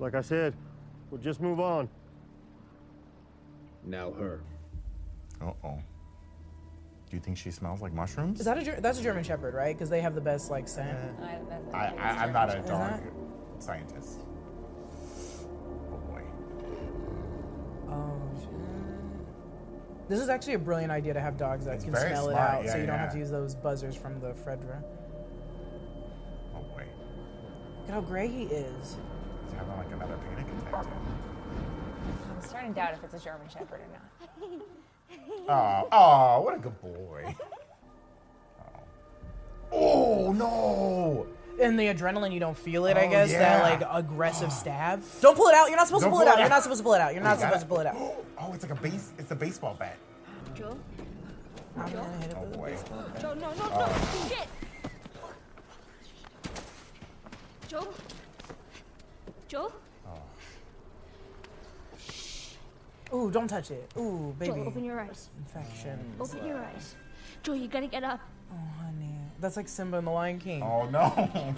Like I said, we'll just move on. Now her. Uh oh. Do you think she smells like mushrooms? Is that a that's a German Shepherd, right? Because they have the best like scent. Yeah. I, I, I'm not a dog scientist. Oh boy. Oh. This is actually a brilliant idea to have dogs that It's can very smell it smart, out, so yeah, you don't have to use those buzzers from the Fedra. Oh boy. Look at how gray he is. He's having like another panic attack. too. I'm starting to doubt if it's a German Shepherd or not. Oh, oh, what a good boy. Oh, oh no. And the adrenaline, you don't feel it, I Oh, guess. That like aggressive stab. Don't pull it out. You're not supposed Don't to pull it pull out. You're not supposed to pull it out. You're oh, not You supposed to pull it out. Oh, it's like a base. It's a baseball bat. Joe? I'm gonna hit it Oh with a oh, boy. baseball bat. Joe, no, no, no. Oh. Shit. Joe? Joe? Oh. Ooh, don't touch it. Ooh, baby. Joe, open your eyes. Infection. Open your eyes. Joe, you gotta get up. Oh, honey. That's like Simba in The Lion King. Oh no. Oh,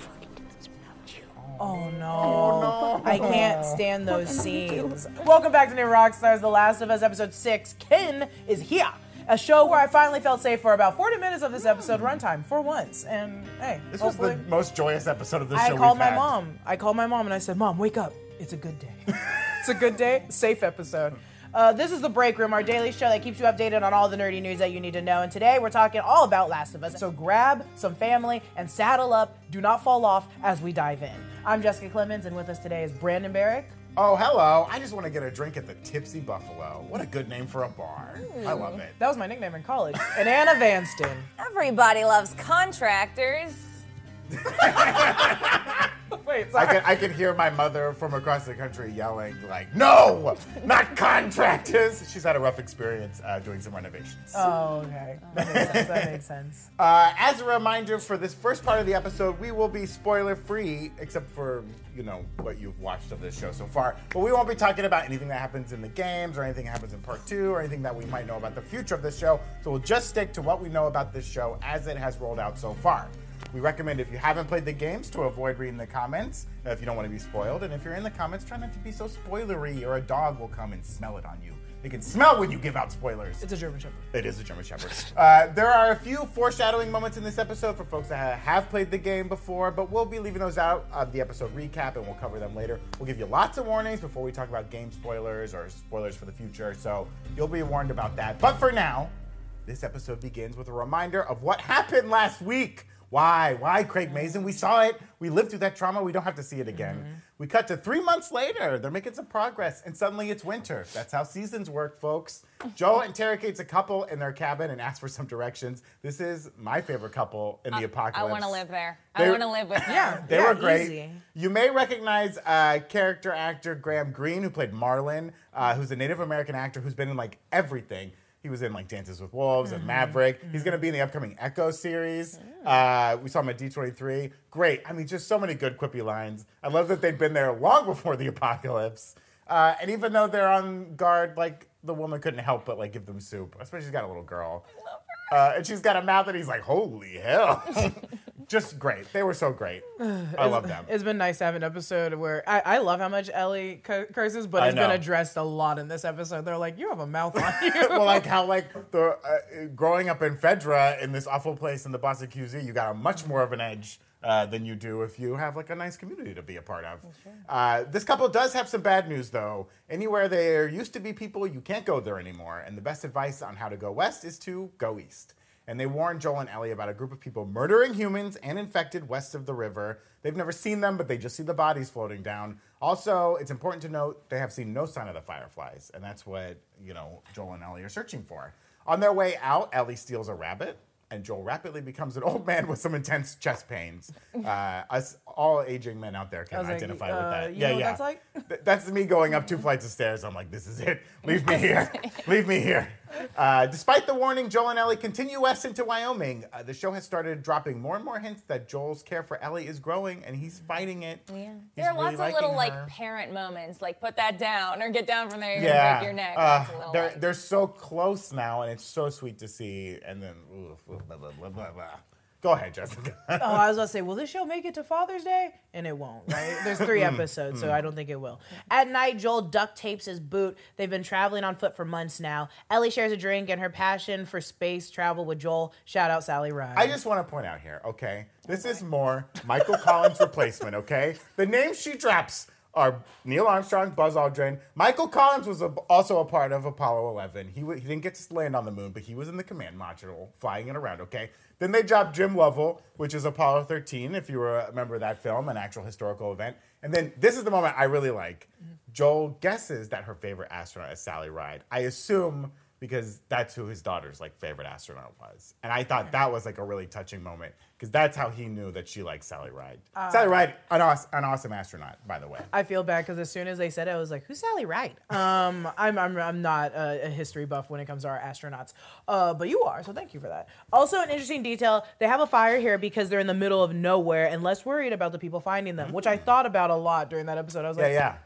oh no. oh no. I can't stand those scenes. Welcome back to New Rockstars, The Last of Us, episode 6. Kin is here. A show where I finally felt safe for about 40 minutes of this episode runtime for once. And hey, This was the most joyous episode of this I called my had. mom. I called my mom and I said, Mom, wake up. It's a good day. it's a good day. Safe episode. Uh, this is The Break Room, our daily show that keeps you updated on all the nerdy news that you need to know. And today we're talking all about Last of Us. So grab some family and saddle up. Do not fall off as we dive in. I'm Jessica Clemens, and with us today is Brandon Barrick. Oh, hello. I just want to get a drink at the Tipsy Buffalo. What a good name for a bar. I love it. That was my nickname in college. And Anna Vanston. Everybody loves contractors. Wait, I sorry. can, I can hear my mother from across the country yelling, like, no, not contractors. She's had a rough experience uh, doing some renovations. Oh, okay. That makes sense. That makes sense. Uh, as a reminder, for this first part of the episode, we will be spoiler free, except for you know what you've watched of this show so far. But we won't be talking about anything that happens in the games, or anything that happens in part two, or anything that we might know about the future of this show. So we'll just stick to what we know about this show as it has rolled out so far. We recommend if you haven't played the games to avoid reading the comments if you don't want to be spoiled. And if you're in the comments, try not to be so spoilery, or a dog will come and smell it on you. They can smell when you give out spoilers. It's a German Shepherd. It is a German Shepherd. Uh, there are a few foreshadowing moments in this episode for folks that have played the game before, but we'll be leaving those out of the episode recap and we'll cover them later. We'll give you lots of warnings before we talk about game spoilers or spoilers for the future, so you'll be warned about that. But for now, this episode begins with a reminder of what happened last week. Why? Why, Craig Mazin? We saw it. We lived through that trauma. We don't have to see it again. We cut to three months later. They're making some progress, and suddenly it's winter. That's how seasons work, folks. Joel interrogates a couple in their cabin and asks for some directions. This is my favorite couple in the apocalypse. I want to live there. They- I want to live with them. Yeah. They yeah, were great. easy. You may recognize uh, character actor Graham Greene, who played Marlon, uh, who's a Native American actor who's been in like everything. He was in like Dances with Wolves Mm-hmm. and Maverick. He's going to be in the upcoming Echo series. Uh, we saw him at D23. Great. I mean, just so many good quippy lines. I love that they'd been there long before the apocalypse. Uh, and even though they're on guard, like the woman couldn't help but like give them soup. Especially she's got a little girl. Uh, and she's got a mouth that he's like, holy hell. Just great. They were so great. I love them. It's been nice to have an episode where I, I love how much Ellie cu- curses, but I it's been know. addressed a lot in this episode. They're like, you have a mouth on you. well, like how like the uh, growing up in Fedra in this awful place in the Boston QZ, you got a much more of an edge uh, than you do if you have like a nice community to be a part of. Uh, this couple does have some bad news though. Anywhere there used to be people, you can't go there anymore. And the best advice on how to go west is to go east. And they warn Joel and Ellie about a group of people murdering humans and infected west of the river. They've never seen them, but they just see the bodies floating down. Also, it's important to note they have seen no sign of the fireflies, and that's what you know Joel and Ellie are searching for. On their way out, Ellie steals a rabbit, and Joel rapidly becomes an old man with some intense chest pains. Uh, us all aging men out there can was like, identify uh, with that. you know what that's like? Th- that's me going up two flights of stairs. I'm like, this is it. Leave me here. Leave me here. Uh, despite the warning, Joel and Ellie continue west into Wyoming. Uh, the show has started dropping more and more hints that Joel's care for Ellie is growing, and he's fighting it. Yeah. He's There are really lots of liking little like parent moments, like put that down or get down from there, you're yeah, gonna break your neck. Uh, Lots of they're like- they're so close now, and it's so sweet to see. And then, ooh, blah, blah, blah, blah, blah. Go ahead, Jessica. Oh, I was about to say, will this show make it to Father's Day? And it won't, right? There's three mm-hmm. episodes, so mm-hmm. I don't think it will. At night, Joel duct tapes his boot. They've been traveling on foot for months now. Ellie shares a drink and her passion for space travel with Joel. Shout out Sally Ride. I just want to point out here, okay? This is more Michael Collins' replacement, okay? The names she drops are Neil Armstrong, Buzz Aldrin. Michael Collins was a, also a part of Apollo 11. He, he didn't get to land on the moon, but he was in the command module, flying it around, okay? Then they dropped Jim Lovell, which is Apollo 13, if you remember that film, an actual historical event. And then this is the moment I really like. Joel guesses that her favorite astronaut is Sally Ride. I assume because that's who his daughter's like favorite astronaut was. And I thought that was like a really touching moment because that's how he knew that she liked Sally Ride. Sally Ride, an, awes- an awesome astronaut, by the way. I feel bad because as soon as they said it, I was like, "Who's Sally Ride?" Um, I'm, I'm I'm not a, a history buff when it comes to our astronauts, uh, but you are, so thank you for that. Also, an interesting detail: they have a fire here because they're in the middle of nowhere and less worried about the people finding them, which I thought about a lot during that episode. I was Yeah, like, yeah.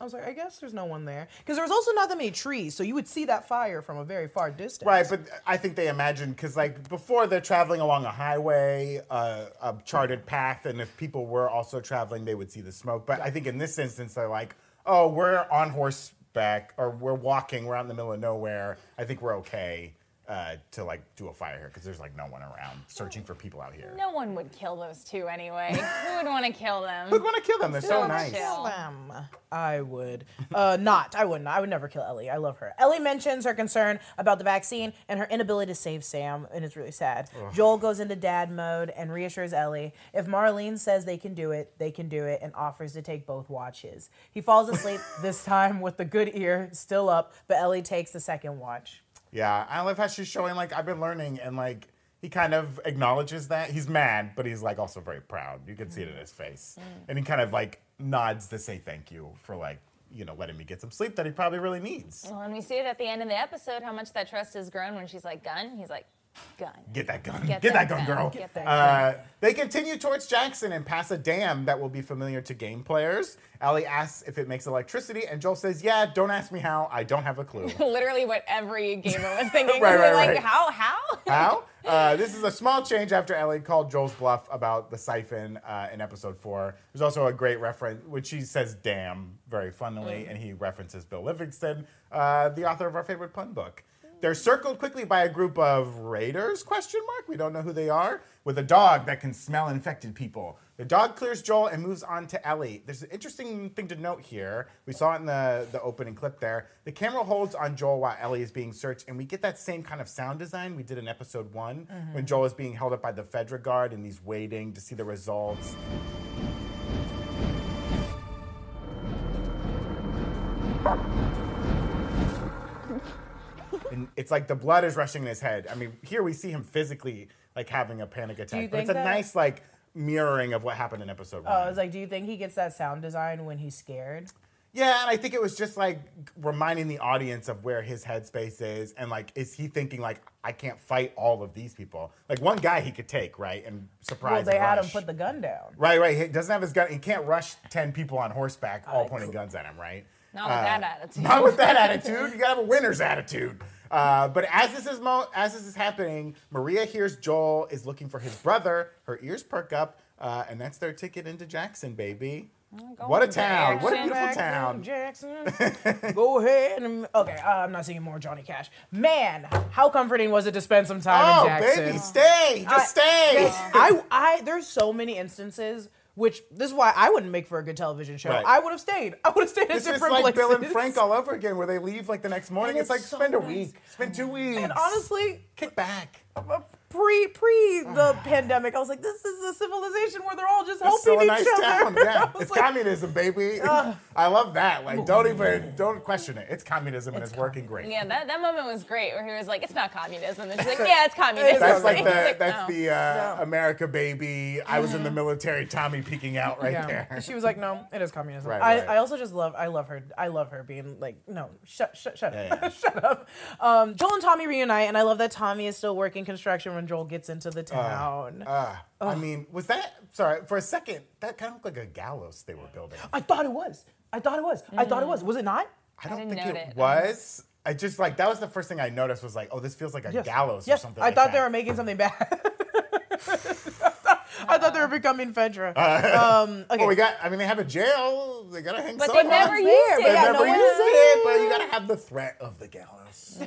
I was like, I guess there's no one there because there was also not that many trees, so you would see that fire from a very far distance. Right, but I think they imagined because like before they're traveling along a highway, uh, a charted path, and if people were also traveling, they would see the smoke. But I think in this instance, they're like, oh, we're on horseback or we're walking, we're out in the middle of nowhere. I think we're okay uh, to like do a fire here because there's like no one around searching for people out here. No one would kill those two anyway. Who would want to kill them? Who'd want to kill them? They're so So nice. chill. Um, I would. Uh, not. I wouldn't. I would never kill Ellie. I love her. Ellie mentions her concern about the vaccine and her inability to save Sam, and it's really sad. Joel goes into dad mode and reassures Ellie if Marlene says they can do it, they can do it, and offers to take both watches. He falls asleep this time with the good ear still up, but Ellie takes the second watch. Yeah, I love how she's showing like I've been learning and like he kind of acknowledges that he's mad, but he's like also very proud. You can see it in his face, mm. and he kind of like nods to say thank you for like you know letting me get some sleep that he probably really needs. Well, and we see it at the end of the episode how much that trust has grown when she's like, gun. He's like, gun. Get that gun. Get Get, that, that gun, gun. girl. Get that uh, They continue towards Jackson and pass a dam that will be familiar to game players. Ellie asks if it makes electricity, and Joel says, "Yeah, don't ask me how. I don't have a clue." Literally what every gamer was thinking. Right, right, like, right. how? How? How? Uh, this is a small change after Ellie called Joel's bluff about the siphon uh, in episode four. There's also a great reference, which she says "damn" very funnily, and he references Bill Livingston, uh, the author of our favorite pun book. They're circled quickly by a group of raiders? Question mark. We don't know who they are. With a dog that can smell infected people. The dog clears Joel and moves on to Ellie. There's an interesting thing to note here. We saw it in the, the opening clip there. The camera holds on Joel while Ellie is being searched, and we get that same kind of sound design we did in episode one mm-hmm. when Joel is being held up by the Fedra guard and he's waiting to see the results. And it's like the blood is rushing in his head. I mean, here we see him physically like having a panic attack, but it's a that- nice like mirroring of what happened in episode one. Oh, I was like, do you think he gets that sound design when he's scared? Yeah, and I think it was just like reminding the audience of where his headspace is, and like, is he thinking like, I can't fight all of these people? Like one guy he could take, right, and surprise. Well, they had him put the gun down. Right, right. He doesn't have his gun. He can't rush ten people on horseback, all pointing guns at him, right? Not with that attitude. Not with that attitude. You gotta have a winner's attitude. Uh, but as this is mo- as this is happening, Maria hears Joel is looking for his brother. Her ears perk up, uh, and that's their ticket into Jackson, baby. What a to town! What a beautiful town! Jackson. Go ahead and okay. Uh, I'm not singing more Johnny Cash. Man, how comforting was it to spend some time Oh, in Jackson? baby, stay, I- just stay. I, I, there's so many instances. Which this is why I wouldn't make for a good television show. Right. I would have stayed. I would have stayed This at is different like places. Bill and Frank all over again, where they leave like the next morning. It's, like it's so spend a week, spend two weeks. And honestly, kick back. Uh, pre pre the pandemic, I was like, this is a civilization where they're all just It's helping still a each nice other. town. I Yeah, it's like, communism, baby. I love that. Like, don't even don't question it. It's communism and It's it's working great. Yeah, that, that moment was great where he was like, it's not communism. And she's like, yeah, it's communism. That's like He's the that's no. the uh, No. America baby. I was in the military. Tommy peeking out right yeah. there. She was like, "No, it is communism." Right, I. I also just love, I love her. I love her being like, "No, shut, shut, shut Yeah, up, yeah. shut up." Um, Joel and Tommy reunite, and I love that Tommy is still working construction when Joel gets into the town. Uh, I mean, was that sorry for a second? That kind of looked like a gallows they were building. I thought it was. I thought it was. I thought it was. Was it not? I don't didn't think it it. was. I just like that was the first thing I noticed was like, oh, this feels like a Yes. gallows yes. or something. I like thought that. they were making something bad. I thought they were becoming Fedra. Uh, um, okay. Well, we got. I mean, they have a jail. They gotta hang. But they someone. never It's used it. but They yeah, never no one used it, but you gotta have the threat of the gallows.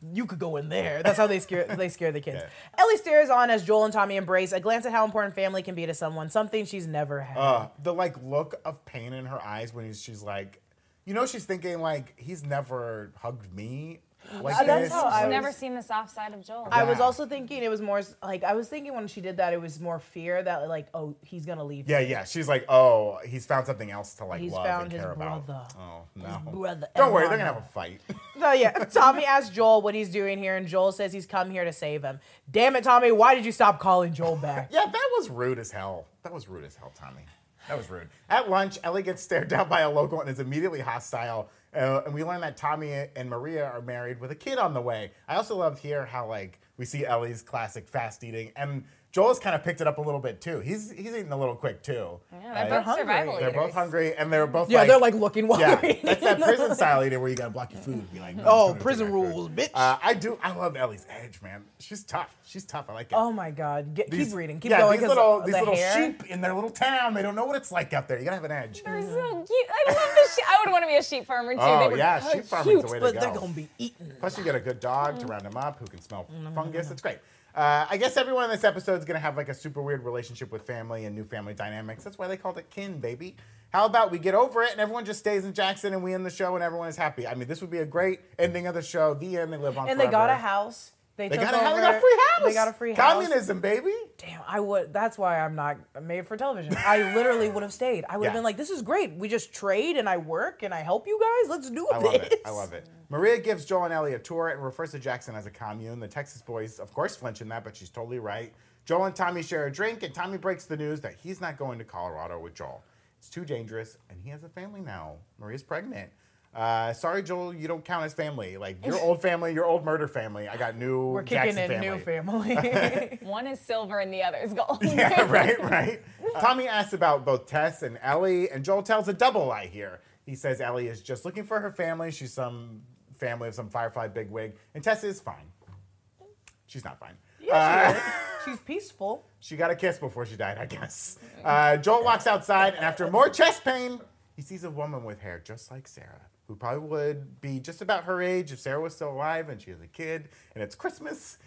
you could go in there. That's how they scare they scare the kids. Ellie stares on as Joel and Tommy embrace. A glance at how important family can be to someone, something she's never had. Uh, the like look of pain in her eyes when she's like, you know, she's thinking like he's never hugged me like Uh, that's this. how I I've was- never seen the soft side of Joel. I was Yeah. also thinking it was more s- like I was thinking when she did that it was more fear that like oh he's gonna leave. Yeah, yeah. She's like, oh, he's found something else to like He's love found and his care about. Oh no, brother, Don't worry, they're gonna have a fight. No, yeah. Tommy asks Joel what he's doing here, and Joel says he's come here to save him. Damn it, Tommy! Why did you stop calling Joel back? yeah, that was rude as hell. That was rude as hell, Tommy. That was rude. At lunch, Ellie gets stared down by a local and is immediately hostile. Uh, and we learn that Tommy and Maria are married with a kid on the way. I also love here how like we see Ellie's classic fast eating, and Joel's kind of picked it up a little bit too. He's he's eating a little quick too. Yeah, right? they're both hungry. survival They're both hungry, and they're both Yeah, like, they're like looking while yeah, that's that prison style eating where you gotta block your food. and Be like, no, Oh, I'm just gonna prison take food. rules, bitch. Uh, I do. I love Ellie's edge, man. She's tough. She's tough. I like it. Oh my God! Get, These- keep reading. Keep yeah, going. These 'cause little, the these little hair- sheep in their little town. They don't know what it's like out there. You gotta have an edge. They're so cute. I love the sheep. I would want to be a sheep farmer too. Oh they were yeah, so sheep farming's the way cute. to But go. they're gonna be eaten. Plus, you get a good dog to round them up who can smell fungus. It's great. Uh, I guess everyone in this episode is going to have like a super weird relationship with family and new family dynamics. That's why they called it kin, baby. How about we get over it and everyone just stays in Jackson and we end the show and everyone is happy? I mean, this would be a great ending of the show. The end. They live on And they got a house. They, They got a over. They got free house. They got a free house. Communism, baby. Damn, I would. That's why I'm not made for television. I literally would have stayed. I would have been like, "This is great. We just trade and I work and I help you guys. Let's do I this." love it. I love it. Maria gives Joel and Ellie a tour and refers to Jackson as a commune. The Texas boys, of course, flinch in that, but she's totally right. Joel and Tommy share a drink, and Tommy breaks the news that he's not going to Colorado with Joel. It's too dangerous, and he has a family now. Maria's pregnant. Uh, sorry, Joel, you don't count as family. Like your old family, your old murder family. I got new. We're kicking Jackson in family. new family. One is silver and the other is gold. Yeah, right, right. Tommy asks about both Tess and Ellie, and Joel tells a double lie here. He says Ellie is just looking for her family. She's some family of some Firefly bigwig, and Tess is fine. She's not fine. Yeah, Uh, She's peaceful. she got a kiss before she died, I guess. Uh, Joel walks outside, and after more chest pain, he sees a woman with hair just like Sarah, who probably would be just about her age if Sarah was still alive and she has a kid, and it's Christmas.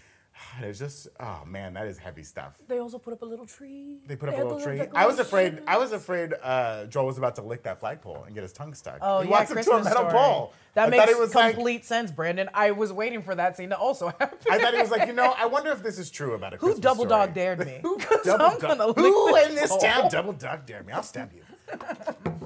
And it's just, oh man, that is heavy stuff. They also put up a little tree. They put up a little tree. I was afraid. I was afraid uh, Joel was about to lick that flagpole and get his tongue stuck. Oh he yeah, walks up to a Christmas metal story. pole. That I makes it was like. complete sense, Brandon. I was waiting for that scene to also happen. I thought he was like, you know, I wonder if this is true about a Who Christmas double story. dog dared me? Who double I'm dog- gonna lick Who this in this town double dog dared me? I'll stab you.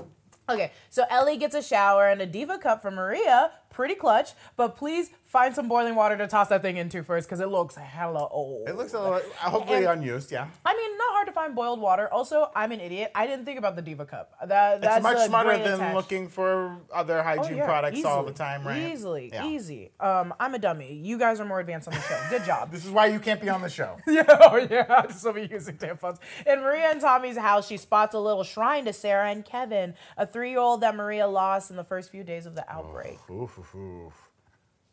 Okay, so Ellie gets a shower and a diva cup from Maria. Pretty clutch, but please find some boiling water to toss that thing into first because it looks hella old. It looks a little, hopefully And- unused. Yeah. I mean, not hard to find boiled water. Also, I'm an idiot. I didn't think about the diva cup. That that's It's much smarter than attach- looking for other Oh, hygiene yeah, products all the time, right? Easily, Yeah. easy. Um, I'm a dummy. You guys are more advanced on the show. Good job. This is why you can't be on the show. Yeah, oh yeah, just be using tampons. In Maria and Tommy's house, she spots a little shrine to Sarah and Kevin, a three-year-old that Maria lost in the first few days of the outbreak. Oof, oof, oof.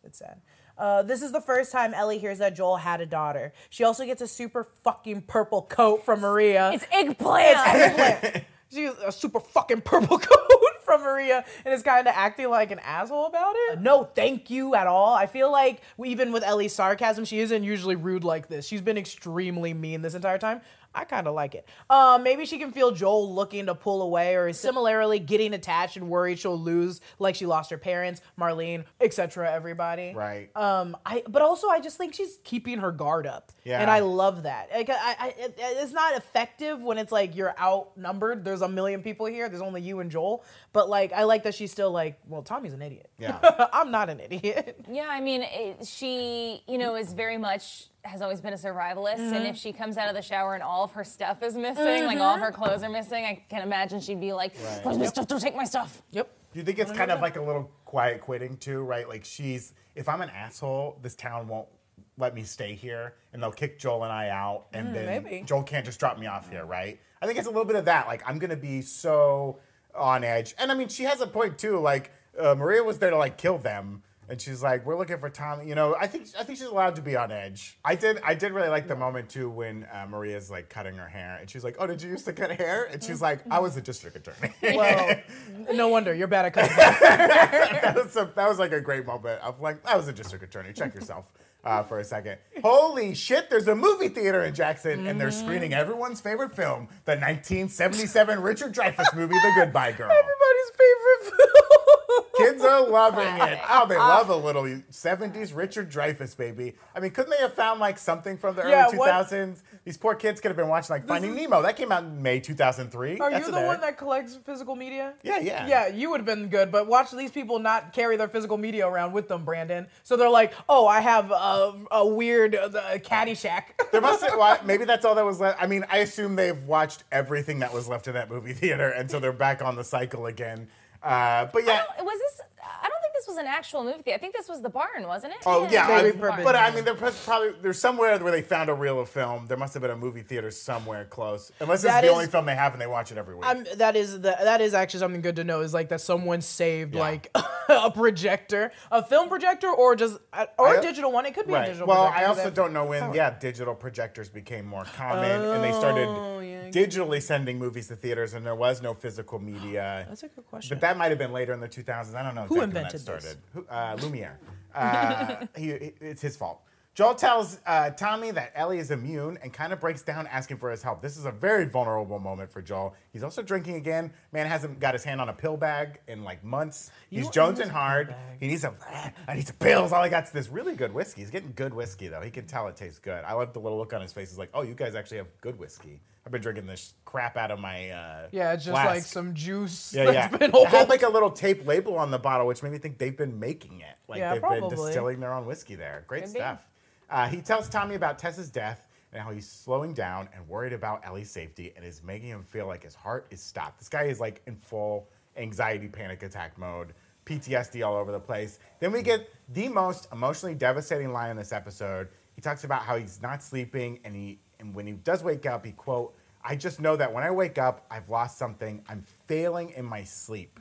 It's sad. Uh, this is the first time Ellie hears that Joel had a daughter. She also gets a super fucking purple coat from Maria. It's eggplant. It's eggplant. She's a super fucking purple coat from Maria and is kind of acting like an asshole about it. No, thank you at all. I feel like even with Ellie's sarcasm, she isn't usually rude like this. She's been extremely mean this entire time. I kind of like it. Um, maybe she can feel Joel looking to pull away, or is similarly getting attached and worried she'll lose, like she lost her parents, Marlene, etc. Everybody. Right. Um, I but also I just think she's keeping her guard up, Yeah. and I love that. Like, I, I, it, it's not effective when it's like you're outnumbered. There's a million people here. There's only you and Joel. But like, I like that she's still like, well, Tommy's an idiot. Yeah. I'm not an idiot. Yeah, I mean, it, she, you know, is very much has always been a survivalist, and Mm-hmm. if she comes out of the shower and all of her stuff is missing, like all of her clothes are missing, I can imagine she'd be like, Right. "Where's my stuff? Don't take my stuff." Yep. Do you think it's kind of like a little quiet quitting too, right? Like she's, if I'm an asshole, this town won't let me stay here, and they'll kick Joel and I out, and then maybe. Joel can't just drop me off here, right? I think it's a little bit of that. Like I'm gonna be so on edge, and I mean she has a point too. Like uh, Maria was there to like kill them. And she's like, "We're looking for Tommy." You know, I think I think she's allowed to be on edge. I did I did really like the moment too when uh, Maria's like cutting her hair, and she's like, "Oh, did you used to cut hair?" And she's like, "I was a district attorney." Well, no wonder you're bad at cutting. hair. that was a, that was like a great moment of like, I was a district attorney. Check yourself uh, for a second. Holy shit! There's a movie theater in Jackson, and they're screening everyone's favorite film, the 1977 Richard Dreyfuss movie, The Goodbye Girl. Everybody's favorite film. Kids are loving it. Oh, they love a little 70s Richard Dreyfuss, baby. I mean, couldn't they have found like something from the Yeah, early what- 2000s? These poor kids could have been watching like Finding Nemo. That came out in May 2003. Are That's you the one that collects physical media? Yeah, yeah. Yeah, you would have been good, but watch these people not carry their physical media around with them, Brandon. So they're like, oh, I have a, a weird uh, Caddyshack. There must have, well, maybe that's all that was left. I mean, I assume they've watched everything that was left in that movie theater, and so they're back on the cycle again. Uh, but yeah. I don't- was this? I don't think this was an actual movie. theater. I think this was the barn, wasn't it? Oh yeah, They I- but I mean, there pres- probably there's somewhere where they found a reel of film. There must have been a movie theater somewhere close, unless it's That the is- only film they have and they watch it every week. I'm, that is the that is actually something good to know is like that someone saved Yeah. like a projector, a film projector, or just uh, or I- a digital one. It could be a Right. digital. Well, projector, I also don't know when, yeah, digital projectors became more common and they started Yeah, I get digitally sending movies to theaters and there was no physical media. That's a good question. But that might have been later in the 2000s. I don't know Who exactly when invented that this? started. Who, uh, Lumiere. Uh, he, it's his fault. Joel tells uh, Tommy that Ellie is immune and kind of breaks down asking for his help. This is a very vulnerable moment for Joel. He's also drinking again. Man hasn't got his hand on a pill bag in like months. He's jonesing use a pill hard. He needs a. I need some pills. All I got's this really good whiskey. He's getting good whiskey though. He can tell it tastes good. I love the little look on his face. He's like, "Oh, you guys actually have good whiskey." I've been drinking this crap out of my. Uh, yeah, just flask. like some juice Yeah, that's yeah. been It had like a little tape label on the bottle, which made me think they've been making it. Like Yeah, they've been probably. distilling their own whiskey there. Great Could stuff. Uh, he tells Tommy about Tess's death and how he's slowing down and worried about Ellie's safety and is making him feel like his heart is stopped. This guy is like in full anxiety panic attack mode, PTSD all over the place. Then we get the most emotionally devastating line in this episode. He talks about how he's not sleeping and he and when he does wake up, he quote, I just know that when I wake up, I've lost something. I'm failing in my sleep.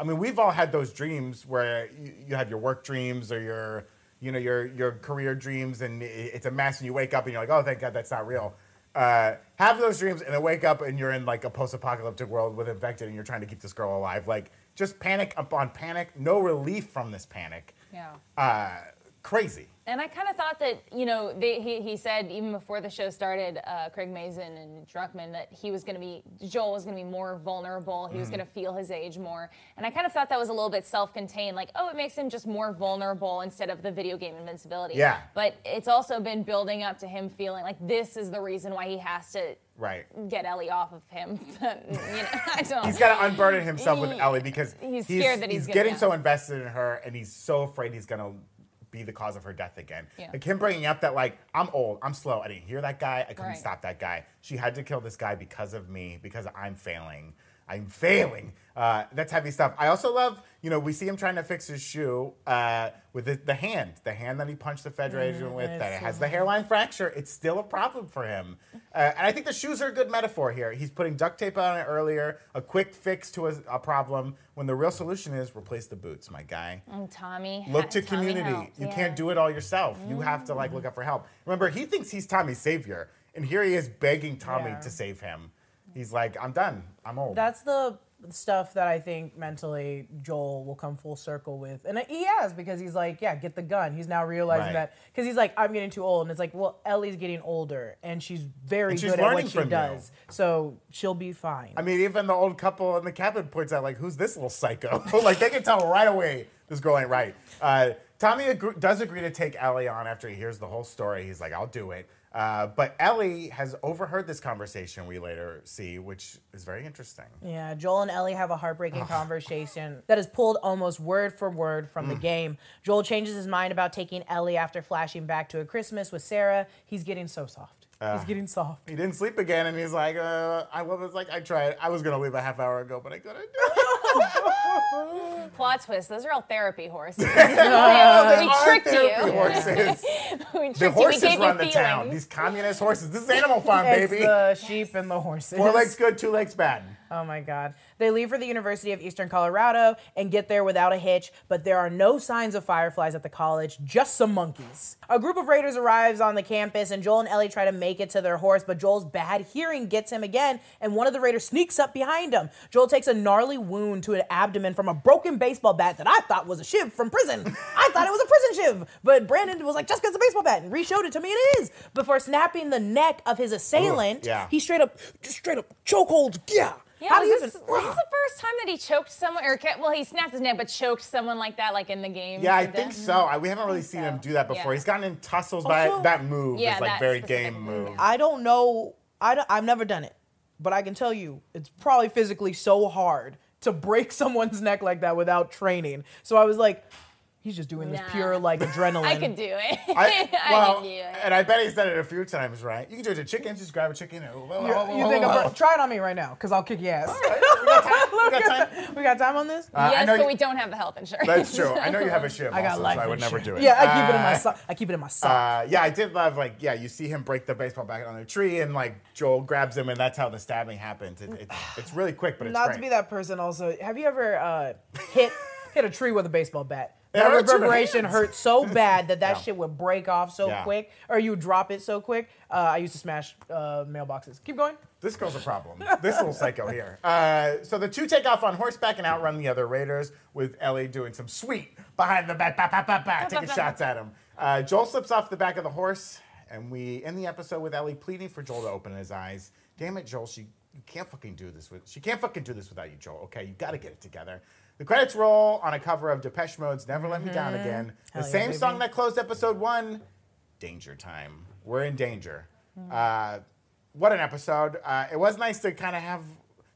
I mean, we've all had those dreams where you, you have your work dreams or your, you know, your your career dreams, and it's a mess, and you wake up and you're like, oh, thank God that's not real. Uh, have those dreams and then wake up and you're in like a post-apocalyptic world with infected, and you're trying to keep this girl alive. Like, just panic upon panic, no relief from this panic. Yeah. Uh, crazy. And I kind of thought that, you know, they, he, he said even before the show started, uh, Craig Mazin and Druckmann, that he was going to be, Joel was going to be more vulnerable. He was Mm-hmm. going to feel his age more. And I kind of thought that was a little bit self contained, like, oh, it makes him just more vulnerable instead of the video game invincibility. Yeah. But it's also been building up to him feeling like this is the reason why he has to Right. get Ellie off of him. you know, I don't He's got to unburden himself with Ellie because he's scared that he's gonna- getting yeah. so invested in her, and he's so afraid he's gonna be the cause of her death again. Yeah. Like him bringing up that like I'm old, I'm slow, I didn't hear that guy, I couldn't Right. stop that guy. She had to kill this guy because of me, because I'm failing. I'm failing. Uh, that's heavy stuff. I also love, you know, we see him trying to fix his shoe uh, with the, the hand, the hand that he punched the Fedra agent with, that has the hairline fracture. It's still a problem for him. Uh, and I think the shoes are a good metaphor here. He's putting duct tape on it earlier, a quick fix to a, a problem, when the real solution is replace the boots, my guy. And Tommy. Look to Tommy community. You yeah. can't do it all yourself. You have to like look out for help. Remember, he thinks he's Tommy's savior, and here he is begging Tommy Yeah. to save him. He's like, I'm done. I'm old. That's the stuff that I think mentally Joel will come full circle with. And he has because he's like, yeah, get the gun. He's now realizing Right. that because he's like, I'm getting too old. And it's like, well, Ellie's getting older and she's very And she's good at what she from you. does. So she'll be fine. I mean, even the old couple in the cabin points out, like, who's this little psycho? like, they can tell right away this girl ain't right. Uh, Tommy agree- does agree to take Ellie on after he hears the whole story. He's like, I'll do it. Uh, but Ellie has overheard this conversation we later see, which is very interesting. Yeah, Joel and Ellie have a heartbreaking conversation that is pulled almost word for word from Mm. the game. Joel changes his mind about taking Ellie after flashing back to a Christmas with Sarah. He's getting so soft. Ah. He's getting soft. He didn't sleep again, and he's like, uh, I was. Like, I tried. I was going to leave a half hour ago, but I couldn't do it. Plot twist. Those are all therapy horses. They we tricked therapy you. horses. we tricked The you. We horses gave run you the town. These communist horses. This is Animal Farm, It's baby. the sheep and the horses. Four legs good, two legs bad. Oh my God. They leave for the University of Eastern Colorado and get there without a hitch, but there are no signs of fireflies at the college, just some monkeys. A group of raiders arrives on the campus, and Joel and Ellie try to make it to their horse, but Joel's bad hearing gets him again, and one of the raiders sneaks up behind him. Joel takes a gnarly wound to an abdomen from a broken baseball bat that I thought was a shiv from prison. I thought it was a prison shiv, but Brandon was like, just get the baseball bat, and re-showed it to me. It is. Before snapping the neck of his assailant, yeah. he straight up, just straight up chokeholds. Yeah. Yeah, How do was you this, even- was this the first time that he choked someone, or ca- well, he snapped his neck, but choked someone like that, like in the game? Yeah, I think so. I, we haven't really seen so. him do that before. Yeah. He's gotten in tussles by Also- that move. Yeah, is like very game move, move. yeah. I don't know. I don't, I've never done it, but I can tell you it's probably physically so hard to break someone's neck like that without training. So I was like, he's just doing this pure like adrenaline. I could do it. I, I well, could do it. and I bet he's done it a few times, right? You can do it to chickens. Just grab a chicken. And, whoa, You, whoa, whoa, you think. I'm try it on me right now because I'll kick your ass. we got time. We got time. we got time on this? Uh, yes, know but you- we don't have the health insurance. That's true. I know you have a shiv. I got also, life so I would never do it. Yeah, I keep it in my Uh, sock. I keep it in my sock. Uh, yeah, I did love like yeah. You see him break the baseball bat on the tree, and like Joel grabs him, and that's how the stabbing happens. It, it's it's really quick, but it's Not great. to be that person. Also, have you ever uh, hit hit a tree with a baseball bat? That reverberation hands. hurt so bad that that Yeah. shit would break off so Yeah. quick, or you drop it so quick. Uh, I used to smash uh, mailboxes. Keep going. This girl's a problem. This little psycho here. Uh, so the two take off on horseback and outrun the other raiders, with Ellie doing some sweet behind the back, back, back, back, back, taking shots at him. Uh, Joel slips off the back of the horse, and we end the episode with Ellie pleading for Joel to open his eyes. Damn it, Joel, she you can't fucking do this with she can't fucking do this without you, Joel. Okay, you got to get it together. The credits roll on a cover of Depeche Mode's "Never Let Me Down Again," the Mm-hmm. Yeah, same baby. song that closed episode one. Danger time. We're in danger. Uh, what an episode. Uh, it was nice to kind of have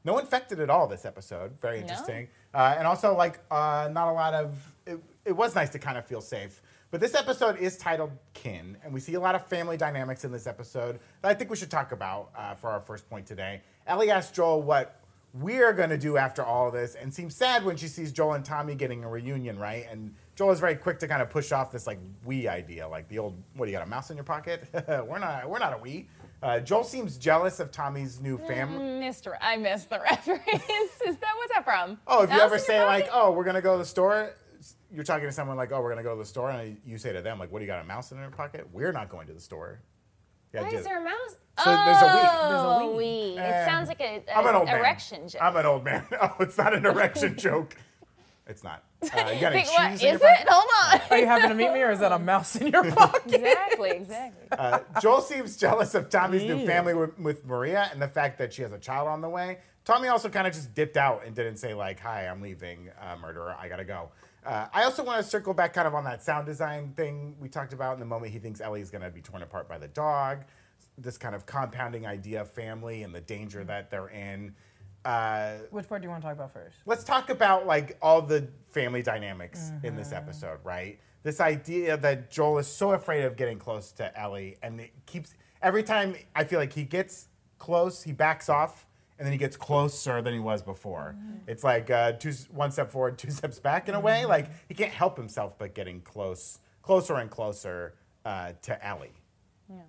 no infected at all this episode. Very interesting. Uh, and also, like, uh, not a lot of. It, it was nice to kind of feel safe. But this episode is titled Kin, and we see a lot of family dynamics in this episode that I think we should talk about uh, for our first point today. Ellie asked Joel what we're going to do after all this and seems sad when she sees Joel and Tommy getting a reunion, right? And Joel is very quick to kind of push off this like we idea, like the old what do you got a mouse in your pocket? we're not we're not a we. Uh, Joel seems jealous of Tommy's new family. Missed, re- I missed the reference. Is that what's that from? Oh, if you ever say like, "Oh, we're gonna go to the store," you're talking to someone like, "Oh, we're gonna go to the store," and you say to them like, "What do you got a mouse in your pocket?" We're not going to the store. Yeah, Why just- is there a mouse? So there's a we. Oh, There's a we. we. Eh, It sounds like a, a I'm an old man. erection joke. I'm an old man. Oh, it's not an erection joke. It's not. Uh, you got any Think, what, cheese is it? pocket? Hold on. Are you happen to meet me, or is that a mouse in your pocket? exactly, exactly. Uh, Joel seems jealous of Tommy's new family with, with Maria and the fact that she has a child on the way. Tommy also kind of just dipped out and didn't say like, "Hi, I'm leaving, uh, murderer. I gotta go." Uh, I also want to circle back kind of on that sound design thing we talked about in the moment he thinks Ellie's gonna be torn apart by the dog. This kind of compounding idea of family and the danger that they're in. Uh, Which part do you want to talk about first? let's talk about like all the family dynamics in this Mm-hmm. episode, right? This idea that Joel is so afraid of getting close to Ellie, and it keeps every time I feel like he gets close, he backs off, and then he gets closer than he was before. Mm-hmm. It's like uh, two, one step forward, two steps back in a way. Like he can't help himself but getting close, closer and closer uh, to Ellie. Yeah.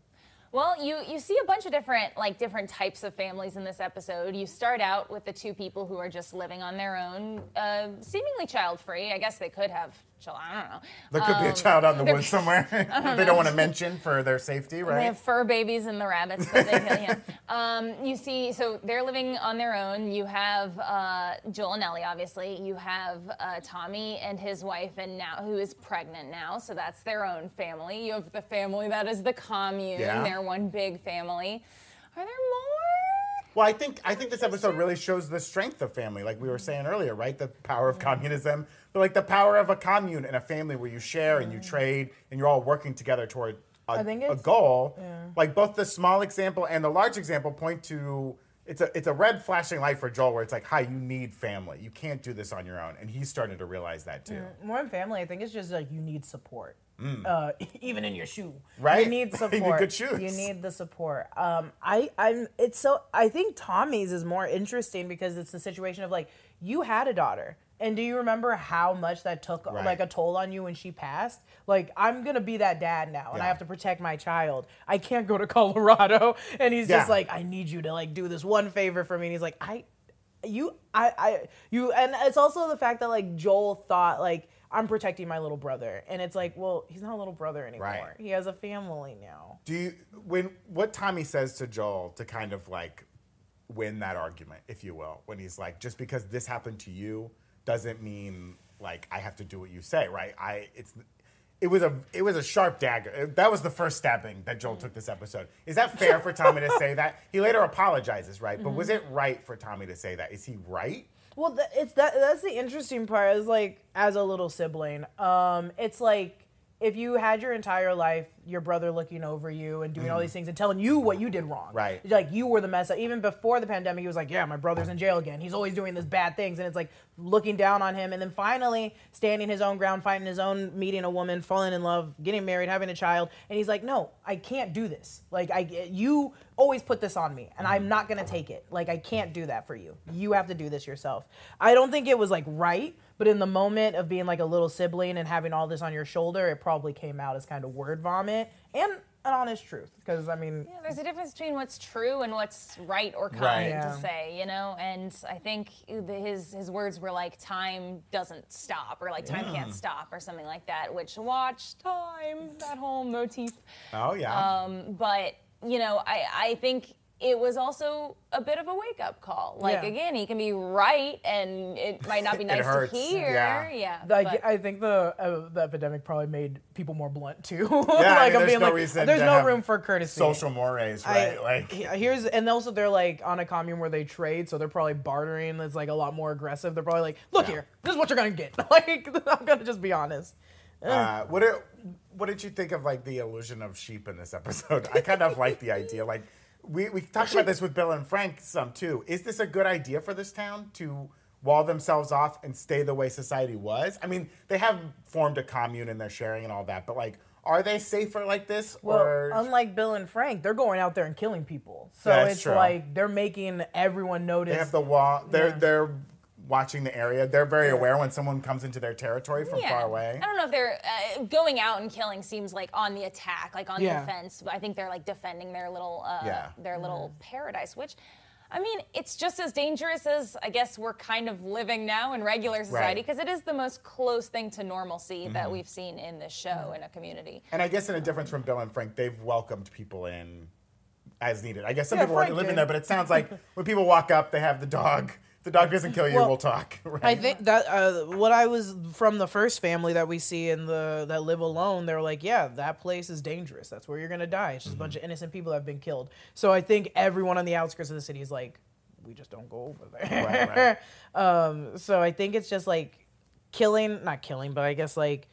Well, you you see a bunch of different like different types of families in this episode. You start out with the two people who are just living on their own, uh, seemingly child free. I guess they could have children. I don't know. There could be a Um, child out in the woods somewhere. they don't want to mention for their safety, right? They have fur babies and the rabbits that they kill. Yeah. Um, you see, so they're living on their own. You have uh, Joel and Ellie, obviously. You have uh, Tommy and his wife, and now who is pregnant now. So that's their own family. You have the family that is the commune. Yeah. They're one big family. Are there more? Well, I think I think this episode really shows the strength of family, like we were saying earlier, right? The power of communism, like the power of a commune and a family where you share and you trade and you're all working together toward a, I think a goal. Like both the small example and the large example point to it's a it's a red flashing light for Joel where it's like, hi, you need family. You can't do this on your own, and he's starting to realize that too. More than family, I think it's just like you need support. Uh, even in your shoe, Right? You need You support. need good shoes. You need the support. Um, I, I'm. It's so. I think Tommy's is more interesting because it's the situation of like you had a daughter, and do you remember how much that took Right. like a toll on you when she passed? Like I'm gonna be that dad now, and I have to protect my child. I can't go to Colorado, and he's just like, I need you to like do this one favor for me, and he's like, I. you I I you and it's also the fact that like Joel thought like I'm protecting my little brother and it's like well he's not a little brother anymore Right. he has a family now Do you when what Tommy says to Joel to kind of like win that argument, if you will, when he's like, just because this happened to you doesn't mean like I have to do what you say, right? I it's it was a it was a sharp dagger. That was the first stabbing that Joel took this episode. Is that fair for Tommy to say that? He later apologizes, right? But was it right for Tommy to say that? Is he right? Well, th- it's that that's the interesting part is like as a little sibling, um, it's like if you had your entire life, your brother looking over you and doing all these things and telling you what you did wrong, Mm. Right. Like you were the mess up. Even before the pandemic, he was like, "Yeah, my brother's in jail again. He's always doing this bad things," and it's like looking down on him, and then finally standing his own ground, fighting his own, meeting a woman, falling in love, getting married, having a child, and he's like, "No, I can't do this. Like I, you always put this on me, and I'm not gonna take it. Like I can't do that for you. You have to do this yourself." I don't think it was like right, but in the moment of being like a little sibling and having all this on your shoulder, it probably came out as kind of word vomit and an honest truth. Because I mean, Yeah, there's a difference between what's true and what's right or kind Right. Yeah. to say, you know. And I think his his words were like, "Time doesn't stop," or like, "Time can't stop," or something like that. Which watch time that whole motif. Oh yeah. Um, but you know, I I think it was also a bit of a wake up call. Like Yeah. again, he can be right, and it might not be nice to hear. yeah. yeah I, I think the uh, the epidemic probably made people more blunt too. yeah, I like mean, I'm there's being no like, reason there's to no have room for courtesy. social mores, I- right? like yeah, here's and also they're like on a commune where they trade, so they're probably bartering. It's like a lot more aggressive. They're probably like, look Yeah. here, this is what you're gonna get. Like I'm gonna just be honest. Uh, what did, what did you think of like the illusion of sheep in this episode? I kind of like the idea. Like we we talked about this with Bill and Frank some too. Is this a good idea for this town to wall themselves off and stay the way society was? I mean, they have formed a commune and they're sharing and all that, but like, are they safer like this? Well, or unlike Bill and Frank, they're going out there and killing people. So That's it's true. like they're making everyone notice. they have the wall. They're Yeah. they're watching the area. They're very aware when someone comes into their territory from far away. I don't know if they're uh, going out and killing seems like on the attack, like on Yeah. the defense. I think they're like defending their little uh, Yeah. their little paradise, which I mean, it's just as dangerous as I guess we're kind of living now in regular society Right. because it is the most close thing to normalcy that we've seen in this show in a community. And I guess in a difference from Bill and Frank, they've welcomed people in as needed. I guess some Yeah, people weren't living did. there, but it sounds like when people walk up, they have the dog. If the dog doesn't kill you, Well, we'll talk. Right? I think that uh, what I was from the first family that we see in the that live alone, they're like, yeah, that place is dangerous. That's where you're gonna die. It's just a bunch of innocent people that have been killed. So I think everyone on the outskirts of the city is like, we just don't go over there. um, so I think it's just like killing, not killing, but I guess like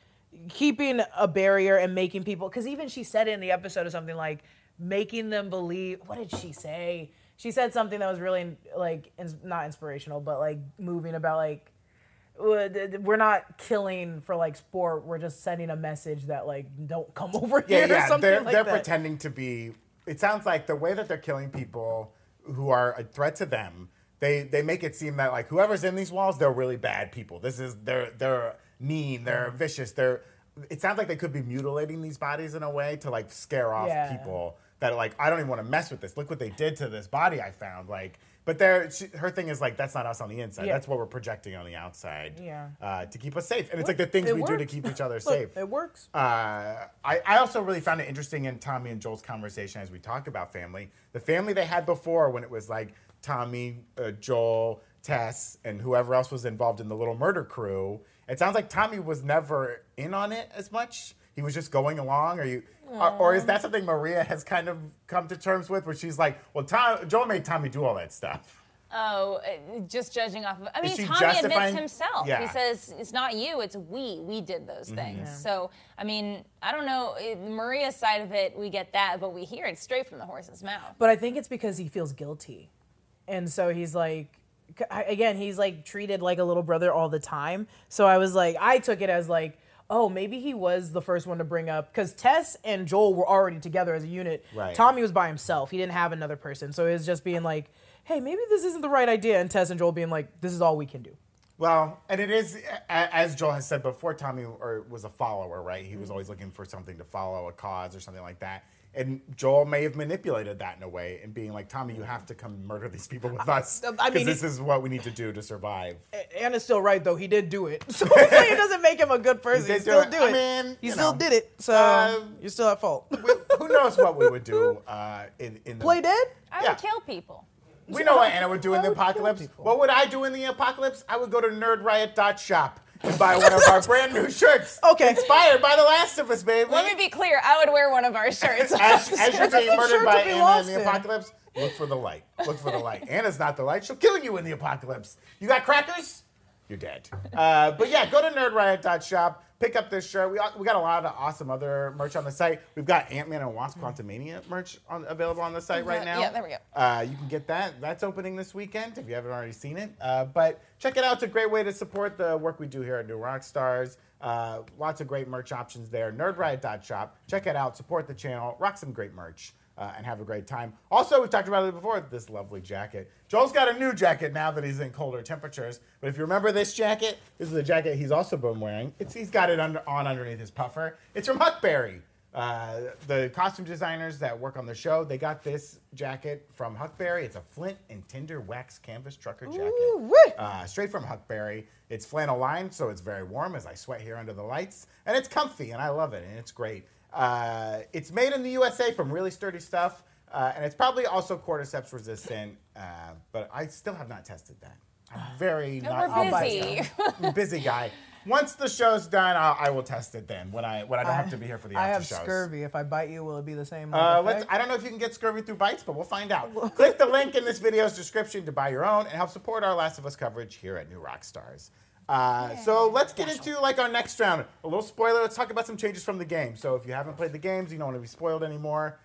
keeping a barrier and making people. Because even she said it in the episode of something like making them believe. What did she say? She said something that was really like ins- not inspirational, but like moving about like we're not killing for like sport. We're just sending a message that like don't come over yeah, here. or yeah. something They're like they're that. pretending to be. It sounds like the way that they're killing people who are a threat to them. They they make it seem that like whoever's in these walls, they're really bad people. This is they're they're mean. They're vicious. They're. It sounds like they could be mutilating these bodies in a way to like scare off Yeah. people that are like, I don't even want to mess with this. Look what they did to this body I found. Like, but there, she, her thing is like, that's not us on the inside. Yeah. That's what we're projecting on the outside. Yeah. Uh, to keep us safe, and it's like the things we do to keep each other Look, safe. It works. Uh, I, I also really found it interesting in Tommy and Joel's conversation as we talk about family. The family they had before, when it was like Tommy, uh, Joel, Tess, and whoever else was involved in the little murder crew. It sounds like Tommy was never in on it as much. He was just going along. Or you, or, or is that something Maria has kind of come to terms with, where she's like, "Well, Tom, Joel made Tommy do all that stuff." Oh, uh, just judging off of. I mean, Tommy admits himself. Yeah. He says it's not you, it's we. We did those things. So, I mean, I don't know. eh, Maria's side of it, we get that, but we hear it straight from the horse's mouth. But I think it's because he feels guilty. And so he's like, again, he's like treated like a little brother all the time. So I was like, I took it as like, oh, maybe he was the first one to bring up because Tess and Joel were already together as a unit. Right. Tommy was by himself. He didn't have another person. So it was just being like, hey, maybe this isn't the right idea. And Tess and Joel being like, this is all we can do. Well, and it is as Joel has said before. Tommy was a follower, right? He was always looking for something to follow, a cause or something like that. And Joel may have manipulated that in a way and being like, Tommy, you have to come murder these people with us. I mean, this he- is what we need to do to survive. Anna's still right though. He did do it, so it doesn't make him a good person. He, did do still it. do I it. mean, he still know. did it. So Uh, you're still at fault. Who knows what we would do uh, in, in the Play dead. I Yeah. would kill people. We know what Anna would do in the I would kill apocalypse. What would I do in the apocalypse? I would go to nerdriot.shop and buy one of our brand new shirts. Okay. Inspired by The Last of Us, baby. Let me be clear. I would wear one of our shirts. as, as you're a being good murdered by be Anna in the apocalypse, look for the light. Look for the light. Anna's not the light. She'll kill you in the apocalypse. You got crackers? You're dead. Uh, but yeah, go to nerdriot.shop. Pick up this shirt. We, we got a lot of awesome other merch on the site. We've got Ant-Man and Wasp Quantumania merch on, available on the site right now. Yeah, there we go. Uh, you can get that. That's opening this weekend if you haven't already seen it. Uh, but check it out. It's a great way to support the work we do here at New Rockstars. Uh, lots of great merch options there. Nerdriot.shop. Check it out. Support the channel. Rock some great merch. Uh, and have a great time. Also, we've talked about it before. This lovely jacket. Joel's got a new jacket now that he's in colder temperatures. But if you remember this jacket, this is the jacket he's also been wearing. It's he's got it under, on underneath his puffer. It's from Huckberry. Uh, the costume designers that work on the show, they got this jacket from Huckberry. It's a flint and tinder wax canvas trucker jacket. Uh, straight from Huckberry. It's flannel lined, so it's very warm as I sweat here under the lights. And it's comfy, and I love it, and it's great. Uh, it's made in the USA from really sturdy stuff, uh, and it's probably also cordyceps resistant, uh, but I still have not tested that. I'm very not We're busy. Busy guy. Once the show's done, I'll, I will test it then when I when I don't have to be here for the after I have shows. scurvy. If I bite you, will it be the same? Uh, let's, I don't know if you can get scurvy through bites, but we'll find out. Click the link in this video's description to buy your own and help support our Last of Us coverage here at New Rockstars. Uh, so let's get into like our next round. A little spoiler. Let's talk about some changes from the game. So if you haven't played the games, you don't want to be spoiled anymore.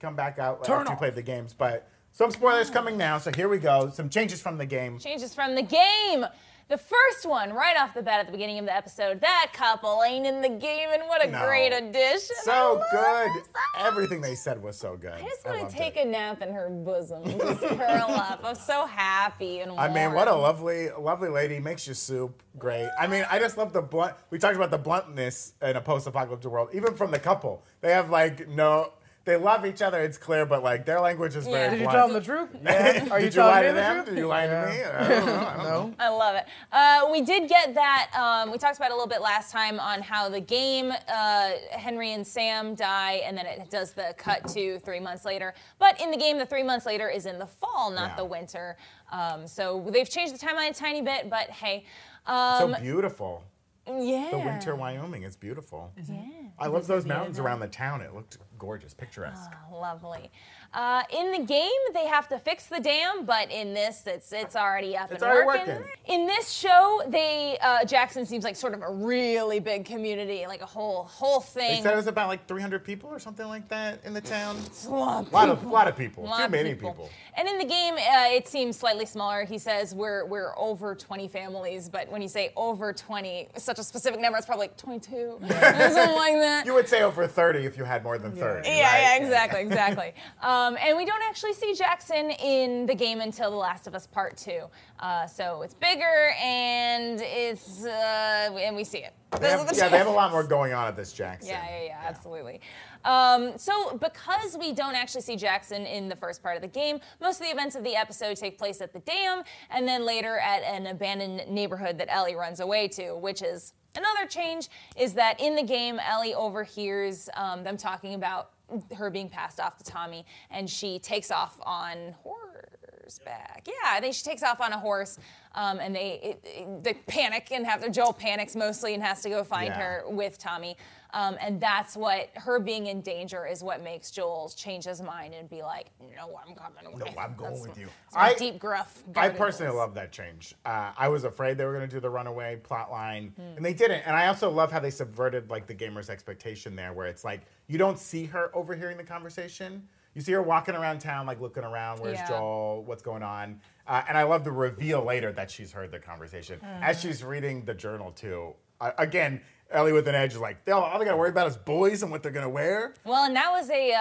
Come back out Turn after you played the games. But some spoilers coming now. So here we go. Some changes from the game. Changes from the game. The first one, right off the bat at the beginning of the episode, that couple ain't in the game, and what a No. great addition. So good. Everything they said was so good. I just want loved to take it. a nap in her bosom, just curl up. I'm so happy and I mean, what a lovely, lovely lady. Makes you soup. Great. I mean, I just love the blunt. We talked about the bluntness in a post-apocalyptic world, even from the couple. They have like no. They love each other. It's clear, but like their language is Yeah. very Did you blunt. tell them the truth? Yeah. Are you Did you lie telling me to the them? truth? Did you lie Yeah. to me? I don't know. I don't know. No. I love it. Uh, we did get that. Um, we talked about it a little bit last time on how the game, uh, Henry and Sam die, and then it does the cut to three months later. But in the game, the three months later is in the fall, not Yeah. the winter. Um, so they've changed the timeline a tiny bit, but hey. So Um, beautiful. Yeah. The winter Wyoming is beautiful. Yeah. I love those mountains around the town. It looked gorgeous, picturesque. Ah, lovely. Uh, in the game, they have to fix the dam, but in this, it's it's already up It's and already working. working. In this show, they uh, Jackson seems like sort of a really big community, like a whole whole They thing. said it was about like 300 people or something like that in the town. a lot of A lot of, lot of people. lot Too of many people. And in the game, uh, it seems slightly smaller. He says we're we're over 20 families, but when you say over 20, such a specific number, it's probably like 22, something like that. You would say over 30 if you had more than 30. Yeah, right? yeah, exactly, exactly. um, and we don't actually see Jackson in the game until The Last of Us Part Two. Uh, so it's bigger and it's uh, and we see it. They have, the yeah, they have a lot more going on at this Jackson. Yeah, yeah, yeah, absolutely. Um, so, because we don't actually see Jackson in the first part of the game, most of the events of the episode take place at the dam, and then later at an abandoned neighborhood that Ellie runs away to, which is another change. Is that in the game, Ellie overhears um, them talking about her being passed off to Tommy, and she takes off on horseback. Yeah, I think she takes off on a horse, um, and they it, it- they panic and have Joel panics mostly and has to go find Yeah. her with Tommy. Um, and that's what her being in danger is what makes Joel change his mind and be like, "No, I'm coming with. No, I'm going That's- with you." I- deep gruff. I personally love that change. Uh, I was afraid they were going to do the runaway plot line, and they didn't. And I also love how they subverted like the gamer's expectation there, where it's like you don't see her overhearing the conversation. You see her walking around town, like looking around. Where's Yeah. Joel? What's going on? Uh, and I love the reveal later that she's heard the conversation Hmm. as she's reading the journal too. Uh, again, Ellie with an edge is like, "They'll- all they got to worry about is boys and what they're going to wear. Well, and that was a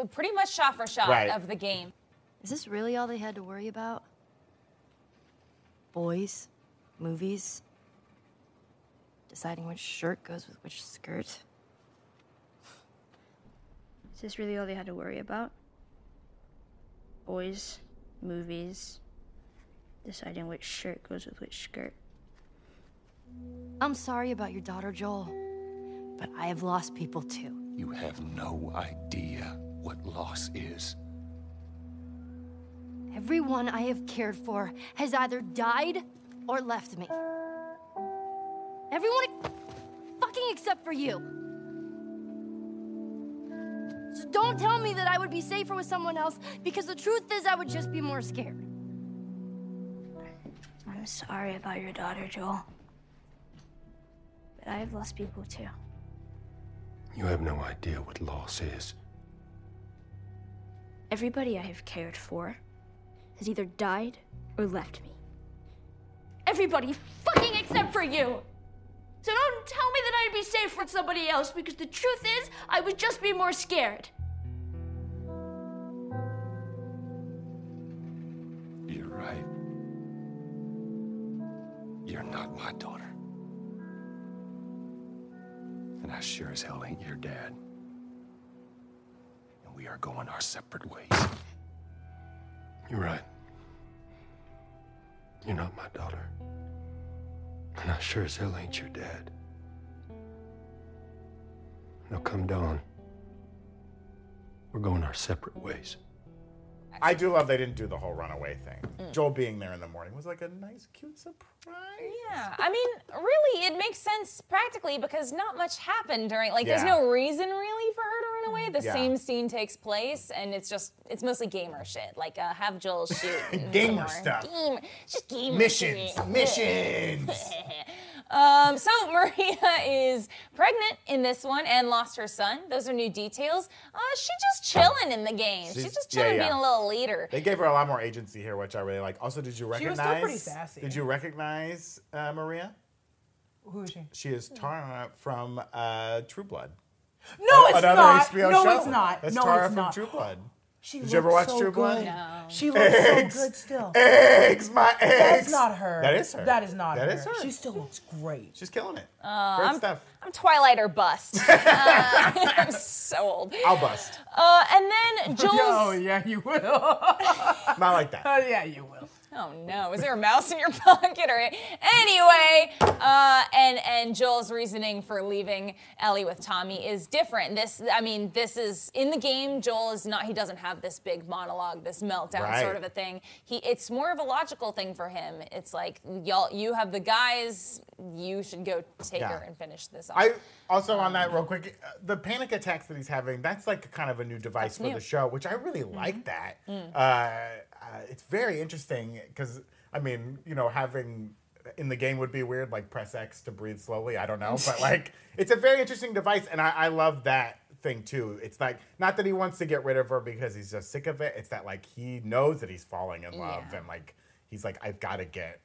uh, pretty much shot for shot Right. of the game. Is this really all they had to worry about? Boys, movies, deciding which shirt goes with which skirt. Is this really all they had to worry about? Boys, movies, deciding which shirt goes with which skirt. I'm sorry about your daughter, Joel. But I have lost people too. You have no idea what loss is. Everyone I have cared for has either died or left me. Everyone fucking except for you. So don't tell me that I would be safer with someone else because the truth is I would just be more scared. I'm sorry about your daughter, Joel. I have lost people too. You have no idea what loss is. Everybody I have cared for has either died or left me. Everybody fucking except for you! So don't tell me that I'd be safe with somebody else because the truth is, I would just be more scared. You're right. You're not my daughter. I sure as hell ain't your dad. And we are going our separate ways. You're right. You're not my daughter. And I sure as hell ain't your dad. Now come dawn. We're going our separate ways. I do love they didn't do the whole runaway thing. Joel being there in the morning was like a nice, cute surprise. Yeah, I mean, really, it makes sense practically because not much happened during. Like, there's no reason really for her to run away. The Yeah. same scene takes place, and it's just it's mostly gamer shit. Like, uh, have Joel shoot Gamer stuff. Gamer, just gamer Missions, shit. missions. Um, so Maria is pregnant in this one and lost her son. Those are new details. Uh, she's just chilling in the game. She's, She's- just chilling, yeah. being a little leader. They gave her a lot more agency here, which I really like. Also, did you She recognize? was still pretty sassy. Did you recognize uh, Maria? Who is she? She is Tara from uh, True Blood. No, it's Another not. HBO no, show. it's not. That's no, Tara it's from not. True Blood. She Did you ever watch so True Blood? No. She looks Eggs. so good still. Eggs, my eggs. That's not her. That is her. That is not That her. is her. She still looks great. She's killing it. Uh, Great stuff. I'm Twilight or bust. Uh, I'm so old. I'll bust. Uh, and then Jules. Oh yeah, you will. Not like that. Oh yeah, you will. Oh no! Is there a mouse in your pocket? Or anyway, uh, and and Joel's reasoning for leaving Ellie with Tommy is different. This, I mean, this is in the game. Joel is not. He doesn't have this big monologue, this meltdown Right. sort of a thing. He, it's more of a logical thing for him. It's like y'all, you have the guys. You should go take Yeah. her and finish this off. I also on that real quick, uh, the panic attacks that he's having, that's like kind of a new device for new. Mm-hmm. the show, which I really like that. Mm. Uh, uh, it's very interesting because I mean, you know, having in the game would be weird, like press X to breathe slowly. I don't know, but like it's a very interesting device, and I, I love that thing too. It's like not that he wants to get rid of her because he's just sick of it. It's that like he knows that he's falling in love, Yeah. and like he's like, I've got to get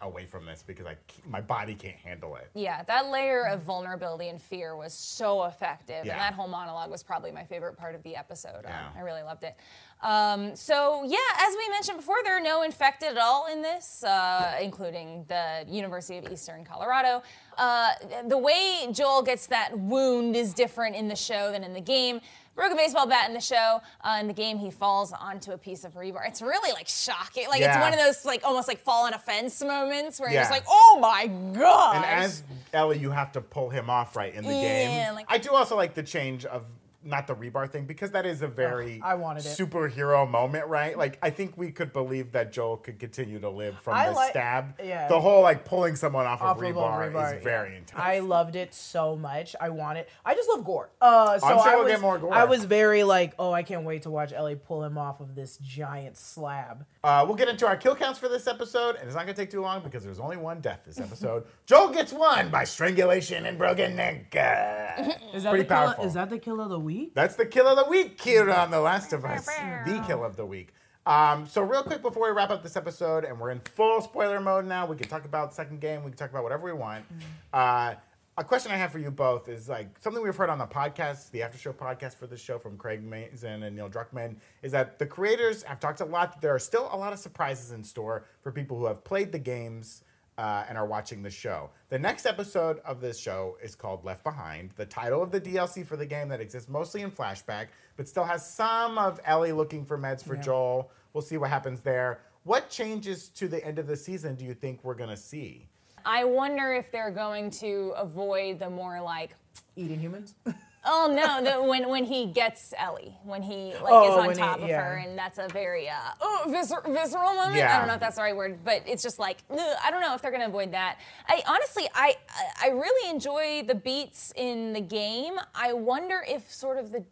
away from this because I my body can't handle it. Yeah, that layer of vulnerability and fear was so effective. Yeah. And that whole monologue was probably my favorite part of the episode. Um, I really loved it. Um, so, yeah, as we mentioned before, there are no infected at all in this, uh, including the University of Eastern Colorado. Uh, the way Joel gets that wound is different in the show than in the game. Broke a baseball bat in the show. Uh, in the game, he falls onto a piece of rebar. It's really like shocking. Like it's one of those like almost like fall on a fence moments where you're just like, oh my god. And as Ellie, you have to pull him off right in the Yeah, game. like- I do also like the change of not the rebar thing because that is a very I wanted it. superhero moment, right? Like I think we could believe that Joel could continue to live from I the like- stab. yeah. The whole like pulling someone off, Off of of a rebar, rebar, is very intense. I loved it so much. I want it. I just love gore. Uh, so I'm sure I we'll was, get more gore. I was very like, oh, I can't wait to watch Ellie pull him off of this giant slab. Uh, we'll get into our kill counts for this episode, and it's not going to take too long because there's only one death this episode. Joel gets one by strangulation and broken neck. Uh, Is that pretty the kill, powerful. Is that the kill of the week? That's the kill of the week here on The Last of Us. the kill of the week. Um, so real quick before we wrap up this episode, and we're in full spoiler mode now, we can talk about the second game, we can talk about whatever we want. Uh, a question I have for you both is like something we've heard on the podcast, the after show podcast for this show from Craig Mazin and Neil Druckmann, is that the creators have talked a lot that there are still a lot of surprises in store for people who have played the games uh, and are watching the show. The next episode of this show is called Left Behind, the title of the DLC for the game that exists mostly in flashback, but still has some of Ellie looking for meds for Joel. We'll see what happens there. What changes to the end of the season do you think we're gonna see? I wonder if they're going to avoid the more like Eating humans. Oh no! The, when when he gets Ellie, when he like Oh, is on when he- top of yeah. her, and that's a very uh, oh, viscer- visceral moment. I don't know if that's the right word, but it's just like ugh, I don't know if they're gonna avoid that. I honestly, I I really enjoy the beats in the game. I wonder if sort of the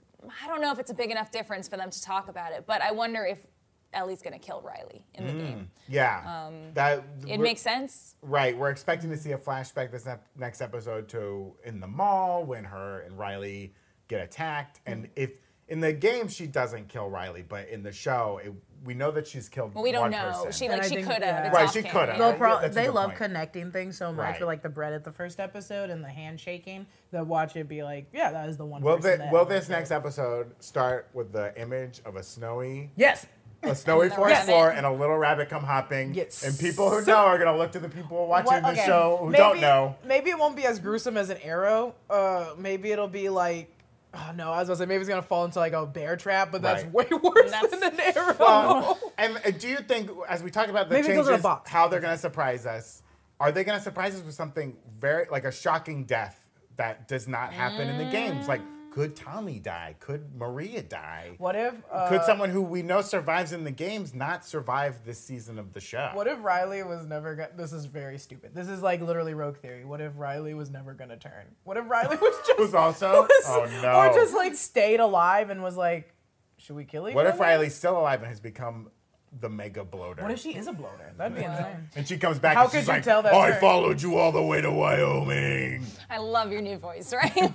I don't know if it's a big enough difference for them to talk about it, but I wonder if Ellie's gonna kill Riley in the mm, game. Yeah, um, that It makes sense. Right, we're expecting to see a flashback this ep- next episode to in the mall when her and Riley get attacked, and mm. if in the game she doesn't kill Riley, but in the show it, we know that she's killed. Well, we don't one know. person. She like she think- could yeah. have. Right, she could have. They'll Yeah, pro- that's they love point. connecting things so much Right. with like the bread at the first episode and the handshaking. They'll watch it be like, yeah, that is the one. Will, person thi- that will this killed. next episode start with the image of a snowy, Yes. A snowy forest rabbit. floor and a little rabbit come hopping? Yes. And people who So- know are gonna look to the people watching What- the okay, show who maybe- don't know. Maybe it won't be as gruesome as an arrow. Uh, maybe it'll be like. Oh no, I was gonna say maybe it's gonna fall into like a bear trap, but that's Right. way worse That's- than an arrow. Well, and do you think, as we talk about the Maybe changes, box. how they're going to surprise us? Are they going to surprise us with something very like a shocking death that does not happen in the games? Like, could Tommy die? Could Maria die? what if? Uh, Could someone who we know survives in the games not survive this season of the show? What if Riley was never gonna? This is very stupid. This is like literally rogue theory. What if Riley was never gonna turn? What if Riley was just Was also? was- Oh, no. Or just like stayed alive and was like, should we kill each What if? Riley's still alive and has become the mega bloater? What if she is a bloater? That'd be insane. and she comes back How and she's could you like, tell that's I her?" followed you all the way to Wyoming. I love your new voice, right? it's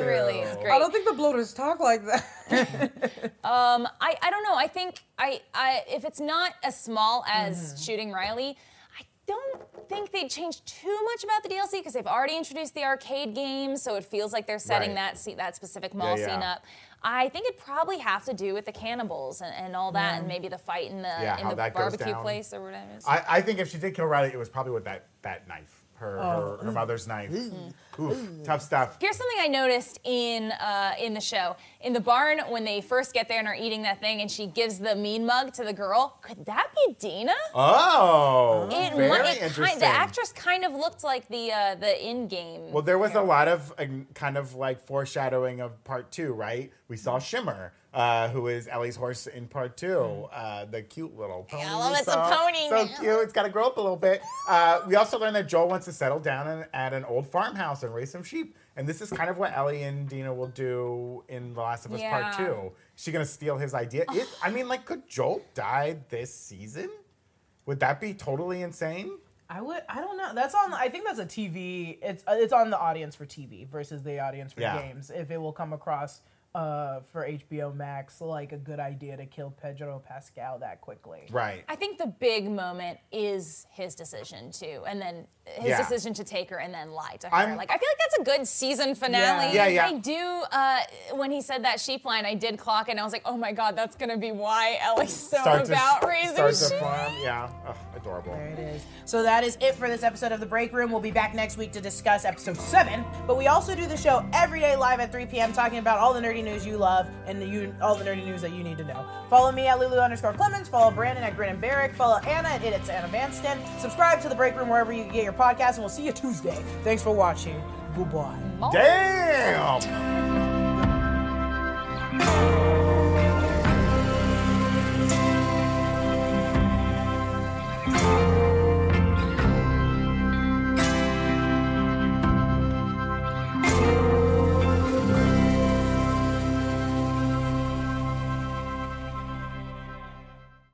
really it's great. I don't think the bloaters talk like that. Um, I, I don't know. I think I, I if it's not as small as Mm-hmm. shooting Riley, I don't think they'd change too much about the DLC because they've already introduced the arcade game, so it feels like they're setting Right. that se- that specific mall Yeah, scene up. I think it'd probably have to do with the cannibals and, and all that, and mm. maybe the fight in the Yeah, in the barbecue place or whatever. I, I think if she did kill Riley, it was probably with that that knife, her Oh. her, her mother's knife. Oof, tough stuff. Here's something I noticed in uh, in the show. In the barn, when they first get there and are eating that thing, and she gives the mean mug to the girl. Could that be Dina? Oh, It, very it interesting. kind, the actress kind of looked like the uh, the in-game. well, there was a lot of uh, kind of like foreshadowing of part two, right? We saw Shimmer, uh, who is Ellie's horse in part two, uh, the cute little pony. I love we it's a pony So now. cute. It's got to grow up a little bit. Uh, we also learned that Joel wants to settle down in, at an old farmhouse and raise some sheep. And this is kind of what Ellie and Dina will do in The Last of Us Part Yeah. Two. She gonna steal his idea? It, I mean, like, could Joel die this season? Would that be totally insane? I would. I don't know. That's on. I think that's a TV. It's uh, it's on the audience for TV versus the audience for Yeah. games. If it will come across uh, for HBO Max like a good idea to kill Pedro Pascal that quickly. Right. I think the big moment is his decision to, and then his Yeah. decision to take her and then lie to her. I'm- like I feel like that's a good season finale. Yeah, yeah. I do. Uh, when he said that sheep line, I did clock, and I was like, oh my god, that's gonna be why Ellie's so Start to- about raising start to sheep. farm. Yeah. Ugh, adorable. There it is. So that is it for this episode of The Break Room. We'll be back next week to discuss episode 7. But we also do the show every day live at 3 p.m. talking about all the nerdy news you love and the, you, all the nerdy news that you need to know. Follow me at Lulu underscore Clemens. Follow Brandon at Grin and Barrick. Follow Anna at It's Anna Vanston. Subscribe to The Break Room wherever you get your podcast, and we'll see you Tuesday. Thanks for watching. Goodbye. Damn!